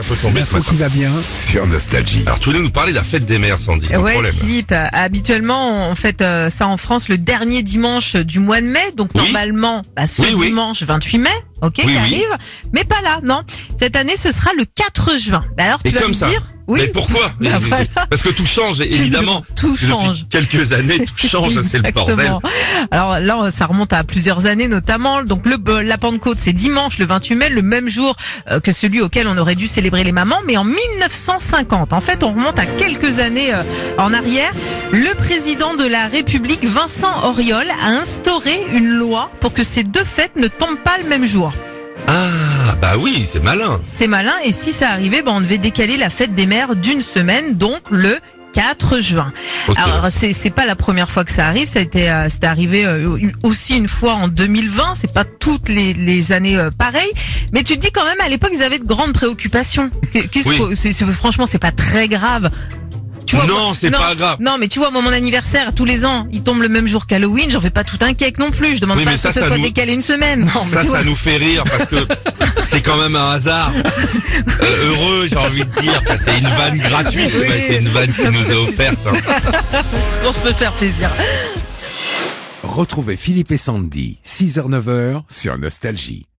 Ce matin. qui va bien sur Nostalgie. Alors tu voulais nous parler de la fête des mères, Sandy. Pas de Ouais, problème. Philippe. euh, Habituellement, on fête euh, ça en France le dernier dimanche du mois de mai. Donc Oui. normalement, bah, ce Oui, oui. dimanche 28 mai, ok, Oui, qui oui. arrive. Mais pas là, non. Cette année, ce sera le 4 juin. Bah, alors tu Et vas comme me ça. dire, oui. Mais pourquoi Bah, Mais- voilà. Parce que tout change, évidemment. Tout Depuis change. quelques années, tout change, c'est le bordel. Exactement. Alors là, ça remonte à plusieurs années notamment. Donc le la Pentecôte, c'est dimanche le 28 mai, le même jour euh, que celui auquel on aurait dû célébrer les mamans, mais en 1950. En fait, on remonte à quelques années euh, en arrière. Le président de la République, Vincent Auriol, a instauré une loi pour que ces deux fêtes ne tombent pas le même jour. Ah, bah oui, c'est malin. C'est malin et si ça arrivait, ben on devait décaler la fête des mères d'une semaine, donc le 4 juin. Alors c'est c'est pas la première fois que ça arrive, ça a été euh, c'est arrivé euh, aussi une fois en 2020, c'est pas toutes les, les années euh, pareilles, mais tu te dis quand même à l'époque ils avaient de grandes préoccupations. Qu'est- Qu'est-ce Oui. que c'est- c'est- franchement c'est pas très grave. Tu vois, non, moi- c'est pas grave. Non, mais tu vois, moi, mon anniversaire, tous les ans, il tombe le même jour qu'Halloween, j'en fais pas tout un cake non plus. Je demande Oui, pas que ça, ce ça soit nous- décalé une semaine. Non, Ça, ça nous fait rire parce que c'est quand même un hasard. Euh, heureux, j'ai envie de dire. C'est une vanne gratuite. Oui. bah, C'est une vanne qui nous est offerte. hein. Bon, je peux faire plaisir. Retrouvez Philippe et Sandy, 6h-9h sur Nostalgie.